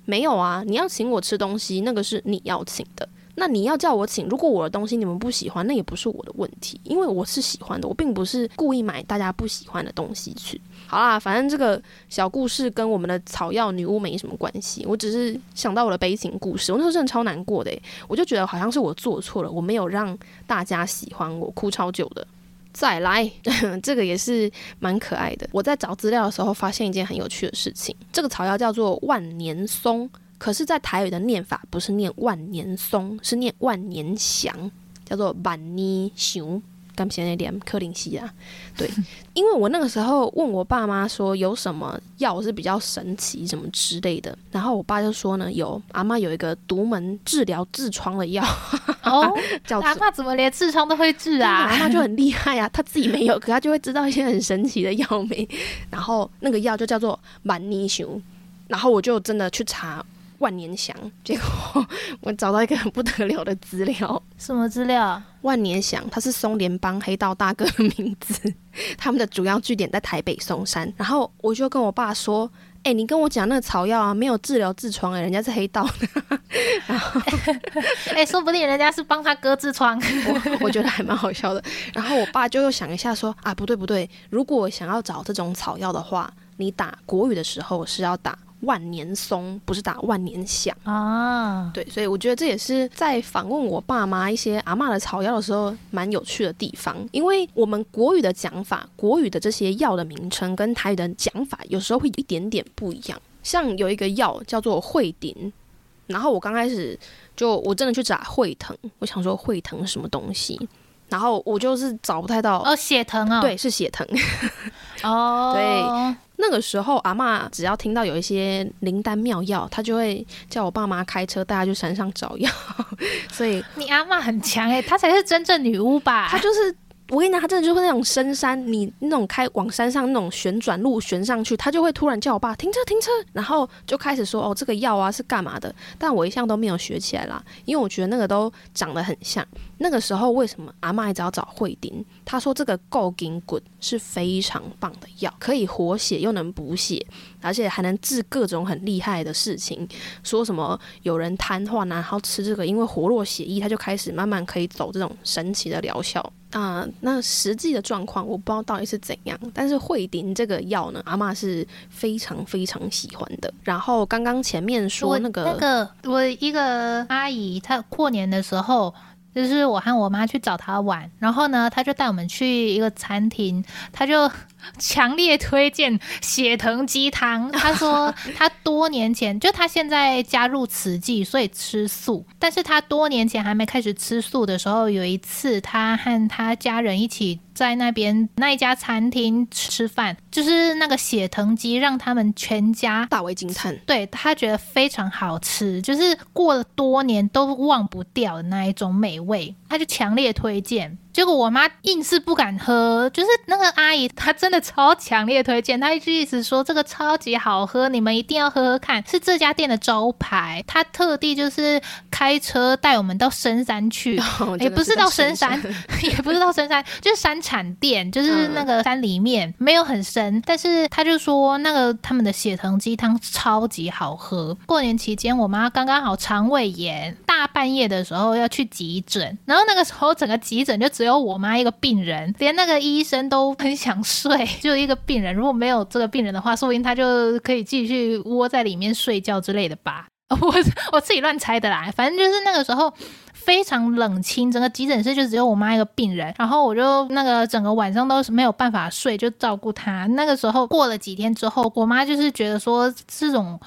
没有啊，你要请我吃东西，那个是你要请的。那你要叫我请，如果我的东西你们不喜欢，那也不是我的问题，因为我是喜欢的，我并不是故意买大家不喜欢的东西去。好啦，反正这个小故事跟我们的草药女巫没什么关系，我只是想到我的悲情故事，我那时候真的超难过的，我就觉得好像是我做错了，我没有让大家喜欢我，哭超久的。再来，这个也是蛮可爱的。我在找资料的时候发现一件很有趣的事情，这个草药叫做万年松。可是，在台语的念法不是念万年松，是念万年祥，叫做万年熊。刚写那点柯林西啊，对，因为我那个时候问我爸妈说有什么药是比较神奇什么之类的，然后我爸就说呢，有阿妈有一个独门治疗痔疮的药。哦，叫阿妈怎么连痔疮都会治啊？阿妈就很厉害啊，他自己没有，可他就会知道一些很神奇的药名。然后那个药就叫做满尼熊，然后我就真的去查。万年祥，结果我找到一个很不得了的资料。什么资料？万年祥，他是松联帮黑道大哥的名字，他们的主要据点在台北松山。然后我就跟我爸说：“哎、欸，你跟我讲那个草药啊，没有治疗痔疮，哎，人家是黑道的。”然后，哎、欸，说不定人家是帮他割痔疮。我我觉得还蛮好笑的。然后我爸就又想一下说：“啊，不对不对，如果想要找这种草药的话，你打国语的时候是要打。”万年松不是打万年响。啊，对，所以我觉得这也是在访问我爸妈一些阿嬷的草药的时候蛮有趣的地方，因为我们国语的讲法，国语的这些药的名称跟台语的讲法有时候会有一点点不一样。像有一个药叫做会顶，然后我刚开始就我真的去找会疼，我想说会疼什么东西，然后我就是找不太到。哦，血疼啊，对，是血疼哦，对。那个时候，阿嬷只要听到有一些灵丹妙药，她就会叫我爸妈开车带她去山上找药。所以你阿嬷很强诶、欸，她才是真正女巫吧？她就是我跟你讲，他真的就是那种深山，你那种开往山上那种旋转路旋上去，他就会突然叫我爸停车停车，然后就开始说哦，这个药啊是干嘛的？但我一向都没有学起来啦，因为我觉得那个都长得很像。那个时候为什么阿嬷一直要找惠丁？他说这个够筋骨是非常棒的药，可以活血又能补血，而且还能治各种很厉害的事情。说什么有人瘫痪，然后吃这个，因为活络血液，他就开始慢慢可以走这种神奇的疗效啊、那实际的状况我不知道到底是怎样，但是惠丁这个药呢，阿嬷是非常非常喜欢的。然后刚刚前面说那个那个我一个阿姨，她过年的时候。就是我和我妈去找他玩，然后呢，他就带我们去一个餐厅，他就 强烈推荐血藤鸡汤。他说 他多年前就他现在加入慈济，所以吃素。但是他多年前还没开始吃素的时候，有一次他和他家人一起。在那边那一家餐厅吃饭，就是那个血藤鸡，让他们全家大为惊叹。对，他觉得非常好吃，就是过了多年都忘不掉的那一种美味，他就强烈推荐。结果我妈硬是不敢喝，就是那个阿姨，她真的超强烈推荐，她一直一直说这个超级好喝，你们一定要喝喝看，是这家店的招牌。她特地就是开车带我们到深山去，也不是到深山，也不是到深山，就是山产店，就是那个山里面没有很深，但是她就说那个他们的血藤鸡汤超级好喝。过年期间，我妈刚刚好肠胃炎，大半夜的时候要去急诊，然后那个时候整个急诊就只有。我妈一个病人，连那个医生都很想睡，就一个病人。如果没有这个病人的话，说不定他就可以继续窝在里面睡觉之类的吧。我我自己乱猜的啦，反正就是那个时候非常冷清，整个急诊室就只有我妈一个病人。然后我就那个整个晚上都是没有办法睡，就照顾她。那个时候过了几天之后，我妈就是觉得说这种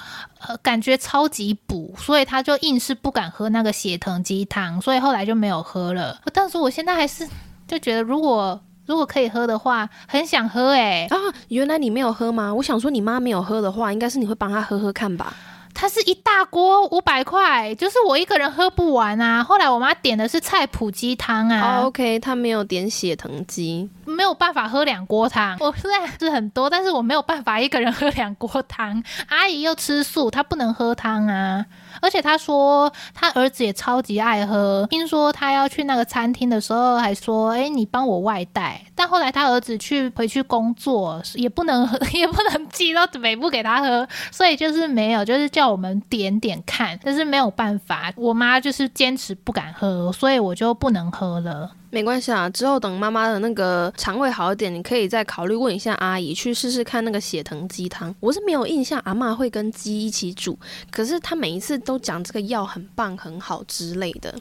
呃感觉超级补，所以她就硬是不敢喝那个血藤鸡汤，所以后来就没有喝了。但是我现在还是就觉得，如果如果可以喝的话，很想喝哎、啊，原来你没有喝吗？我想说你妈没有喝的话，应该是你会帮她喝喝看吧。它是一大锅五百块，就是我一个人喝不完啊。后来我妈点的是菜脯鸡汤啊。Oh, OK，她没有点血藤鸡，没有办法喝两锅汤。我虽然是很多，但是我没有办法一个人喝两锅汤。阿姨又吃素，她不能喝汤啊。而且他说他儿子也超级爱喝，听说他要去那个餐厅的时候还说：“哎，你帮我外带。”但后来他儿子去回去工作，也不能喝，也不能寄到北部给他喝，所以就是没有，就是叫我们点点看。但是没有办法，我妈就是坚持不敢喝，所以我就不能喝了。没关系啊，之后等妈妈的那个肠胃好一点，你可以再考虑问一下阿姨，去试试看那个血藤鸡汤。我是没有印象阿嬷会跟鸡一起煮，可是她每一次都讲这个药很棒很好之类的，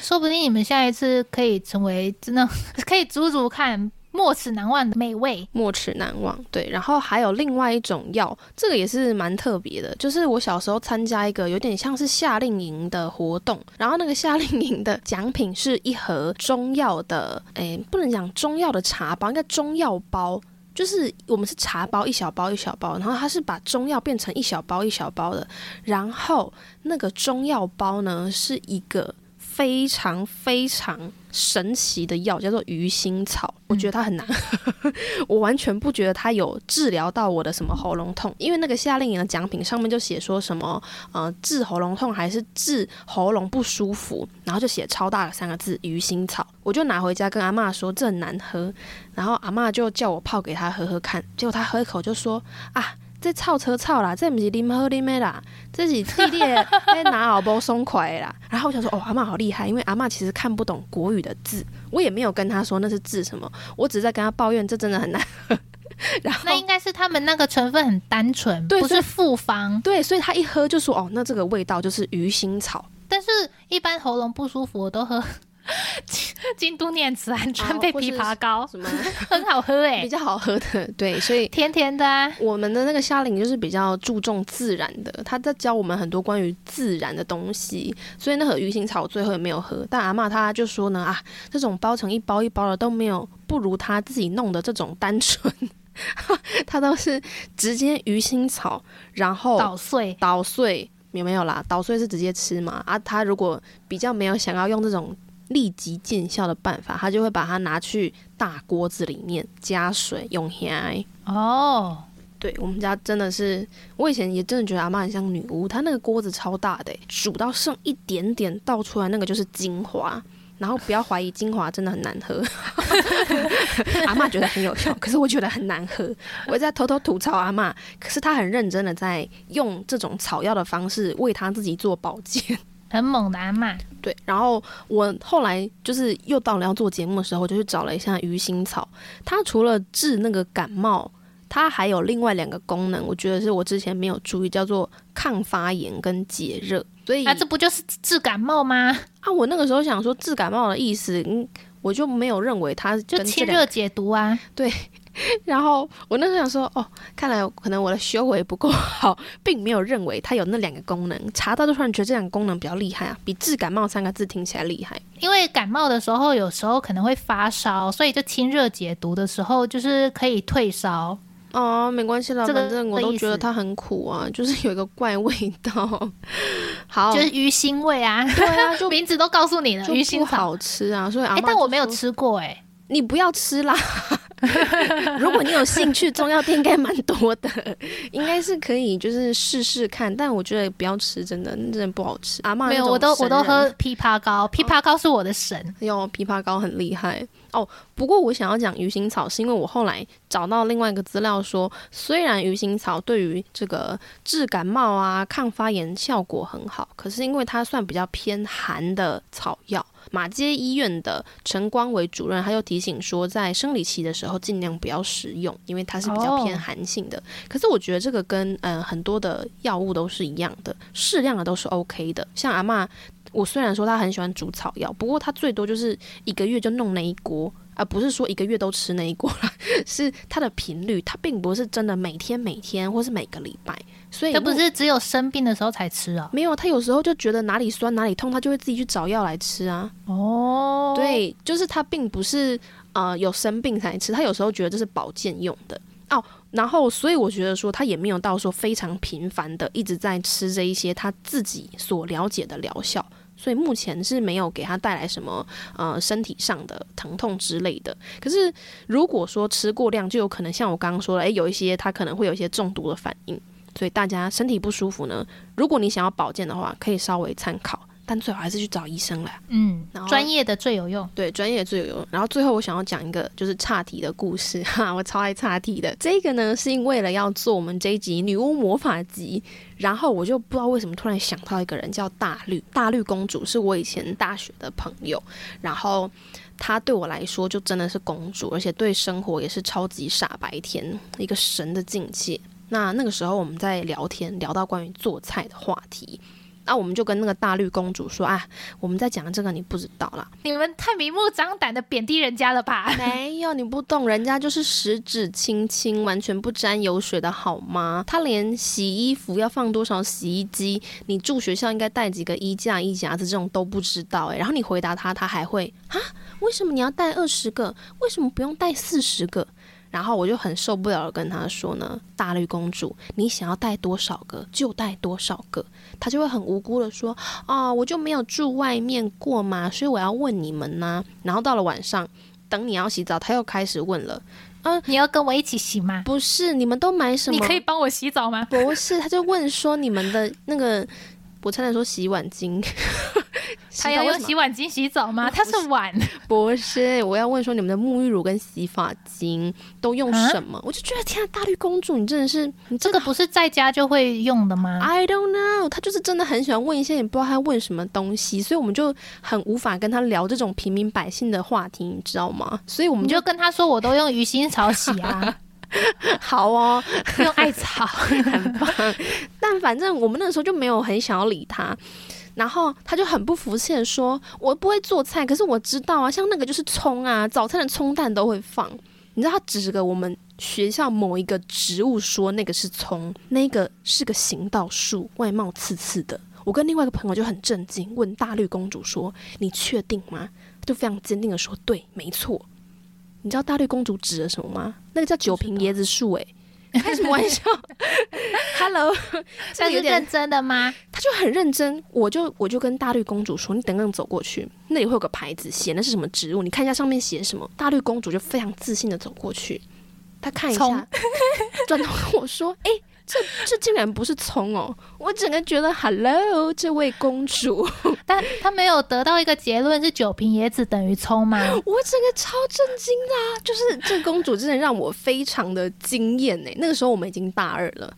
说不定你们下一次可以成为真的 可以煮煮看。没齿难忘的美味，没齿难忘。对，然后还有另外一种药，这个也是蛮特别的。就是我小时候参加一个有点像是夏令营的活动，然后那个夏令营的奖品是一盒中药的，诶，不能讲中药的茶包，应该中药包，就是我们是茶包一小包一小包，然后它是把中药变成一小包一小包的，然后那个中药包呢是一个。非常非常神奇的药叫做鱼腥草，我觉得它很难。喝，我完全不觉得它有治疗到我的什么喉咙痛，因为那个夏令营的奖品上面就写说什么呃治喉咙痛还是治喉咙不舒服，然后就写超大的三个字鱼腥草，我就拿回家跟阿嬷说这很难喝，然后阿嬷就叫我泡给他喝喝看，结果他喝一口就说啊。这臭车臭啦，这不是啉喝啉的啦，这是弟弟在拿好包松快啦。然后我想说，哦，阿妈好厉害，因为阿妈其实看不懂国语的字，我也没有跟他说那是字什么，我只是在跟他抱怨这真的很难喝。然后那应该是他们那个成分很单纯，不是复方。对，所以他一喝就说，哦，那这个味道就是鱼腥草。但是一般喉咙不舒服我都喝。京都念慈庵川贝枇杷膏什么 很好喝哎、欸，比较好喝的对，所以甜甜的、啊。我们的那个夏令就是比较注重自然的，他在教我们很多关于自然的东西，所以那盒鱼腥草我最后也没有喝。但阿妈她就说呢啊，这种包成一包一包的都没有不如他自己弄的这种单纯，他都是直接鱼腥草，然后捣碎捣碎有没有啦？捣碎是直接吃嘛？啊，他如果比较没有想要用这种。立即见效的办法，他就会把它拿去大锅子里面加水用香。哦，对，我们家真的是，我以前也真的觉得阿嬷很像女巫，她那个锅子超大的，煮到剩一点点倒出来，那个就是精华。然后不要怀疑，精华真的很难喝。阿嬷觉得很有效，可是我觉得很难喝。我在偷偷吐槽阿嬷，可是她很认真的在用这种草药的方式为她自己做保健。很猛的阿嬷，对。然后我后来就是又到了要做节目的时候，就去找了一下鱼腥草。它除了治那个感冒，它还有另外两个功能，我觉得是我之前没有注意，叫做抗发炎跟解热。所以，啊，这不就是治感冒吗？啊，我那个时候想说治感冒的意思，嗯，我就没有认为它就清热解毒啊。对。然后我那时候想说，哦，看来可能我的修为不够好，并没有认为它有那两个功能。查到就突然觉得这两个功能比较厉害啊，比治感冒三个字听起来厉害。因为感冒的时候，有时候可能会发烧，所以就清热解毒的时候，就是可以退烧。哦，没关系啦，反正我都觉得它很苦啊，就是有一个怪味道。好，就是鱼腥味啊。对啊，就名字都告诉你了，鱼腥草好吃啊。所以啊，但我没有吃过哎、欸。你不要吃啦。如果你有兴趣，中药店应该蛮多的，应该是可以就是试试看。但我觉得不要吃，真的真的不好吃。阿嬷没有，我都我都喝枇杷膏，枇杷膏是我的神。哟，枇杷膏很厉害哦。不过我想要讲鱼腥草，是因为我后来找到另外一个资料说，虽然鱼腥草对于这个治感冒啊、抗发炎效果很好，可是因为它算比较偏寒的草药。马街医院的陈光伟主任，他又提醒说，在生理期的时候尽量不要食用，因为它是比较偏寒性的。Oh. 可是我觉得这个跟呃很多的药物都是一样的，适量的都是 OK 的。像阿嬷，我虽然说她很喜欢煮草药，不过她最多就是一个月就弄那一锅。而不是说一个月都吃那一锅了，是它的频率，它并不是真的每天每天或是每个礼拜，所以它不是只有生病的时候才吃啊？没有，他有时候就觉得哪里酸哪里痛，他就会自己去找药来吃啊。哦，对，就是他并不是呃有生病才吃，他有时候觉得这是保健用的哦。然后，所以我觉得说他也没有到说非常频繁的一直在吃这一些他自己所了解的疗效。所以目前是没有给他带来什么呃身体上的疼痛之类的。可是如果说吃过量，就有可能像我刚刚说的，诶，有一些他可能会有一些中毒的反应。所以大家身体不舒服呢，如果你想要保健的话，可以稍微参考。但最好还是去找医生啦，嗯，然后专业的最有用，对，专业的最有用。然后最后我想要讲一个就是岔题的故事，哈，我超爱岔题的。这个呢是因为了要做我们这一集女巫魔法集，然后我就不知道为什么突然想到一个人叫大绿，大绿公主是我以前大学的朋友，然后她对我来说就真的是公主，而且对生活也是超级傻白甜，一个神的境界。那那个时候我们在聊天，聊到关于做菜的话题。那、啊、我们就跟那个大绿公主说啊，我们在讲这个你不知道啦，你们太明目张胆的贬低人家了吧？没有，你不懂，人家就是十指轻轻，完全不沾油水的好吗？他连洗衣服要放多少洗衣机，你住学校应该带几个衣架、衣夹子这种都不知道诶。然后你回答他，他还会啊？为什么你要带二十个？为什么不用带四十个？然后我就很受不了的跟他说呢，大绿公主，你想要带多少个就带多少个。他就会很无辜的说，哦，我就没有住外面过嘛，所以我要问你们呢。然后到了晚上，等你要洗澡，他又开始问了，嗯，你要跟我一起洗吗？不是，你们都买什么？你可以帮我洗澡吗？不是，他就问说你们的那个。我差点说洗碗精，他要用洗碗精洗澡吗？他是碗，不是。我要问说你们的沐浴乳跟洗发精都用什么？啊、我就觉得天啊，大绿公主，你真的是，你这个不是在家就会用的吗？I don't know，他就是真的很喜欢问一些你不知道他问什么东西，所以我们就很无法跟他聊这种平民百姓的话题，你知道吗？所以我们就，就跟他说，我都用鱼腥草洗啊。好哦，用艾草很棒。但反正我们那时候就没有很想要理他，然后他就很不服气的说：“我不会做菜，可是我知道啊，像那个就是葱啊，早餐的葱蛋都会放。你知道他指着我们学校某一个植物说那个是葱，那个是个行道树，外貌刺刺的。我跟另外一个朋友就很震惊，问大绿公主说：你确定吗？他就非常坚定的说：对，没错。”你知道大绿公主指的什么吗？那个叫九瓶椰子树，诶，开什么玩笑？Hello，这是认真的吗？他就很认真，我就我就跟大绿公主说：“你等等走过去，那里会有个牌子，写的是什么植物？你看一下上面写什么。”大绿公主就非常自信的走过去，她看一下，转头跟我说：“哎、欸，这这竟然不是葱哦！”我整个觉得，Hello，这位公主，但她没有得到一个结论是九瓶椰子等于葱吗？我整个超震惊的、啊，就是这公主真的让我非常的惊艳呢。那个时候我们已经大二了。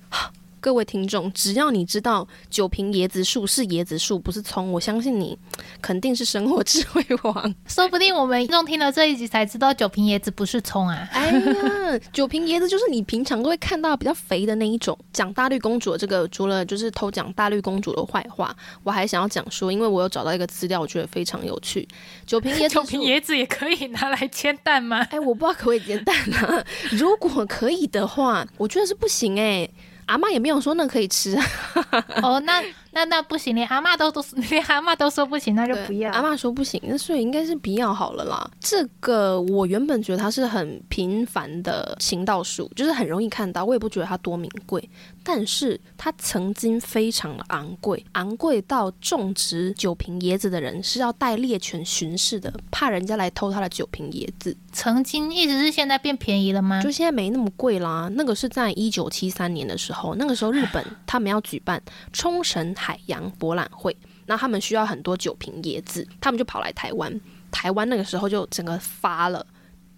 各位听众，只要你知道九瓶椰子树是椰子树，不是葱，我相信你肯定是生活智慧王。说不定我们听众听了这一集才知道九瓶椰子不是葱啊！哎呀，九瓶椰子就是你平常都会看到比较肥的那一种。讲大绿公主的这个，除了就是偷讲大绿公主的坏话，我还想要讲说，因为我有找到一个资料，我觉得非常有趣。九瓶椰子，九 瓶椰子也可以拿来煎蛋吗？哎，我不知道可不可以煎蛋啊。如果可以的话，我觉得是不行哎。阿妈也没有说那可以吃 哦，那。那那不行，连阿妈都都连阿妈都说不行，那就不要。阿妈说不行，那所以应该是不要好了啦。这个我原本觉得它是很平凡的行道树，就是很容易看到，我也不觉得它多名贵。但是它曾经非常的昂贵，昂贵到种植酒瓶椰子的人是要带猎犬巡视的，怕人家来偷他的酒瓶椰子。曾经一直是现在变便宜了吗？就现在没那么贵啦。那个是在一九七三年的时候，那个时候日本他们要举办冲绳。海洋博览会，那他们需要很多酒瓶椰子，他们就跑来台湾。台湾那个时候就整个发了，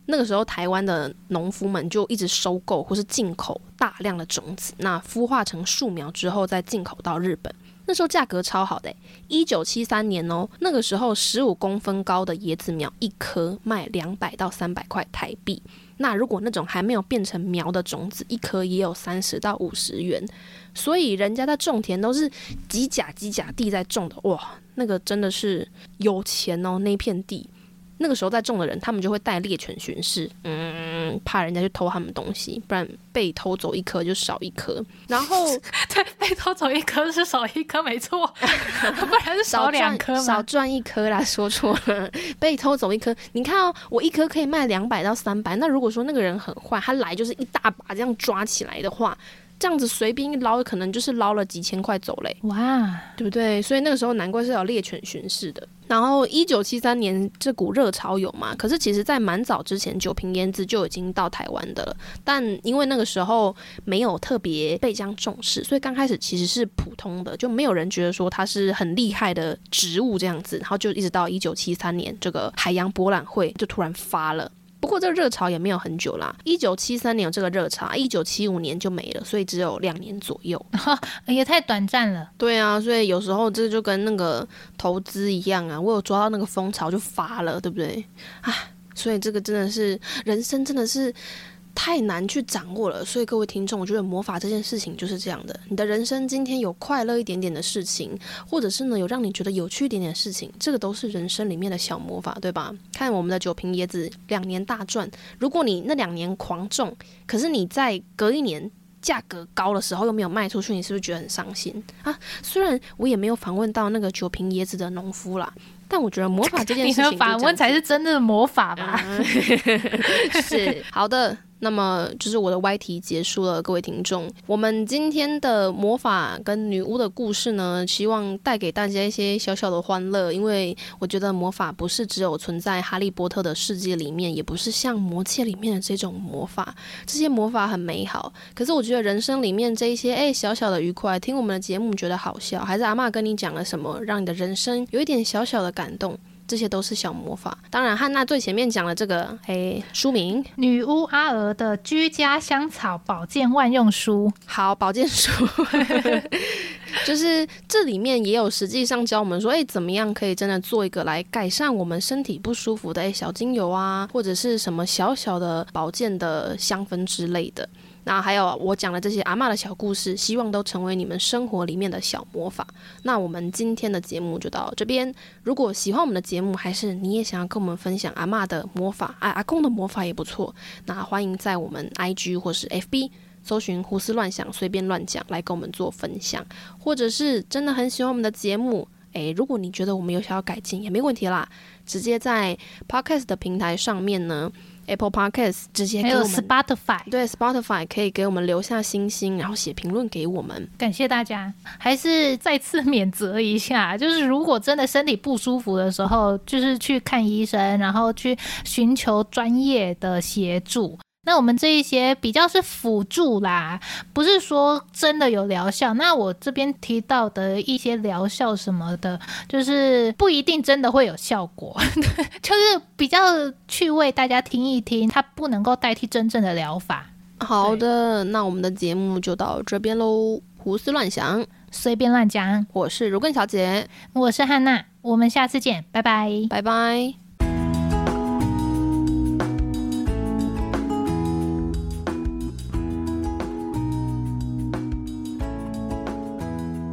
那个时候台湾的农夫们就一直收购或是进口大量的种子，那孵化成树苗之后再进口到日本。那时候价格超好的，一九七三年哦，那个时候十五公分高的椰子苗一颗卖两百到三百块台币。那如果那种还没有变成苗的种子，一颗也有三十到五十元。所以人家在种田都是几甲几甲地在种的，哇，那个真的是有钱哦，那片地。那个时候在种的人，他们就会带猎犬巡视，嗯，怕人家去偷他们东西，不然被偷走一颗就少一颗。然后，对，被偷走一颗是少一颗，没错，不然是少两颗，少赚一颗啦，说错了，被偷走一颗。你看哦，我一颗可以卖两百到三百，那如果说那个人很坏，他来就是一大把这样抓起来的话。这样子随便一捞，可能就是捞了几千块走嘞，哇，对不对？所以那个时候难怪是有猎犬巡视的。然后一九七三年这股热潮有嘛？可是其实在蛮早之前，九瓶烟子就已经到台湾的了。但因为那个时候没有特别被这样重视，所以刚开始其实是普通的，就没有人觉得说它是很厉害的植物这样子。然后就一直到一九七三年这个海洋博览会就突然发了。不过这个热潮也没有很久啦，一九七三年有这个热潮，一九七五年就没了，所以只有两年左右，也太短暂了。对啊，所以有时候这就跟那个投资一样啊，我有抓到那个风潮就发了，对不对？啊，所以这个真的是人生，真的是。太难去掌握了，所以各位听众，我觉得魔法这件事情就是这样的。你的人生今天有快乐一点点的事情，或者是呢有让你觉得有趣一点点的事情，这个都是人生里面的小魔法，对吧？看我们的九瓶椰子两年大赚，如果你那两年狂种，可是你在隔一年价格高的时候又没有卖出去，你是不是觉得很伤心啊？虽然我也没有访问到那个九瓶椰子的农夫啦，但我觉得魔法这件事情，你的访问才是真正的魔法吧？嗯、是好的。那么就是我的歪题结束了，各位听众，我们今天的魔法跟女巫的故事呢，希望带给大家一些小小的欢乐，因为我觉得魔法不是只有存在哈利波特的世界里面，也不是像魔戒里面的这种魔法，这些魔法很美好，可是我觉得人生里面这一些哎小小的愉快，听我们的节目觉得好笑，还是阿嬷跟你讲了什么，让你的人生有一点小小的感动。这些都是小魔法。当然，汉娜最前面讲了这个，哎，书名《女巫阿娥的居家香草保健万用书》。好，保健书，就是这里面也有实际上教我们说，哎，怎么样可以真的做一个来改善我们身体不舒服的哎小精油啊，或者是什么小小的保健的香氛之类的。那还有我讲的这些阿嬷的小故事，希望都成为你们生活里面的小魔法。那我们今天的节目就到这边。如果喜欢我们的节目，还是你也想要跟我们分享阿嬷的魔法，啊，阿公的魔法也不错。那欢迎在我们 IG 或是 FB 搜寻“胡思乱想，随便乱讲”来跟我们做分享。或者是真的很喜欢我们的节目，诶，如果你觉得我们有想要改进，也没问题啦，直接在 Podcast 的平台上面呢。Apple Podcast 直接给我们还有 Spotify，对 Spotify 可以给我们留下星星，然后写评论给我们。感谢大家，还是再次免责一下，就是如果真的身体不舒服的时候，就是去看医生，然后去寻求专业的协助。那我们这一些比较是辅助啦，不是说真的有疗效。那我这边提到的一些疗效什么的，就是不一定真的会有效果，就是比较去为大家听一听，它不能够代替真正的疗法。好的，那我们的节目就到这边喽。胡思乱想，随便乱讲。我是如根小姐，我是汉娜，我们下次见，拜拜，拜拜。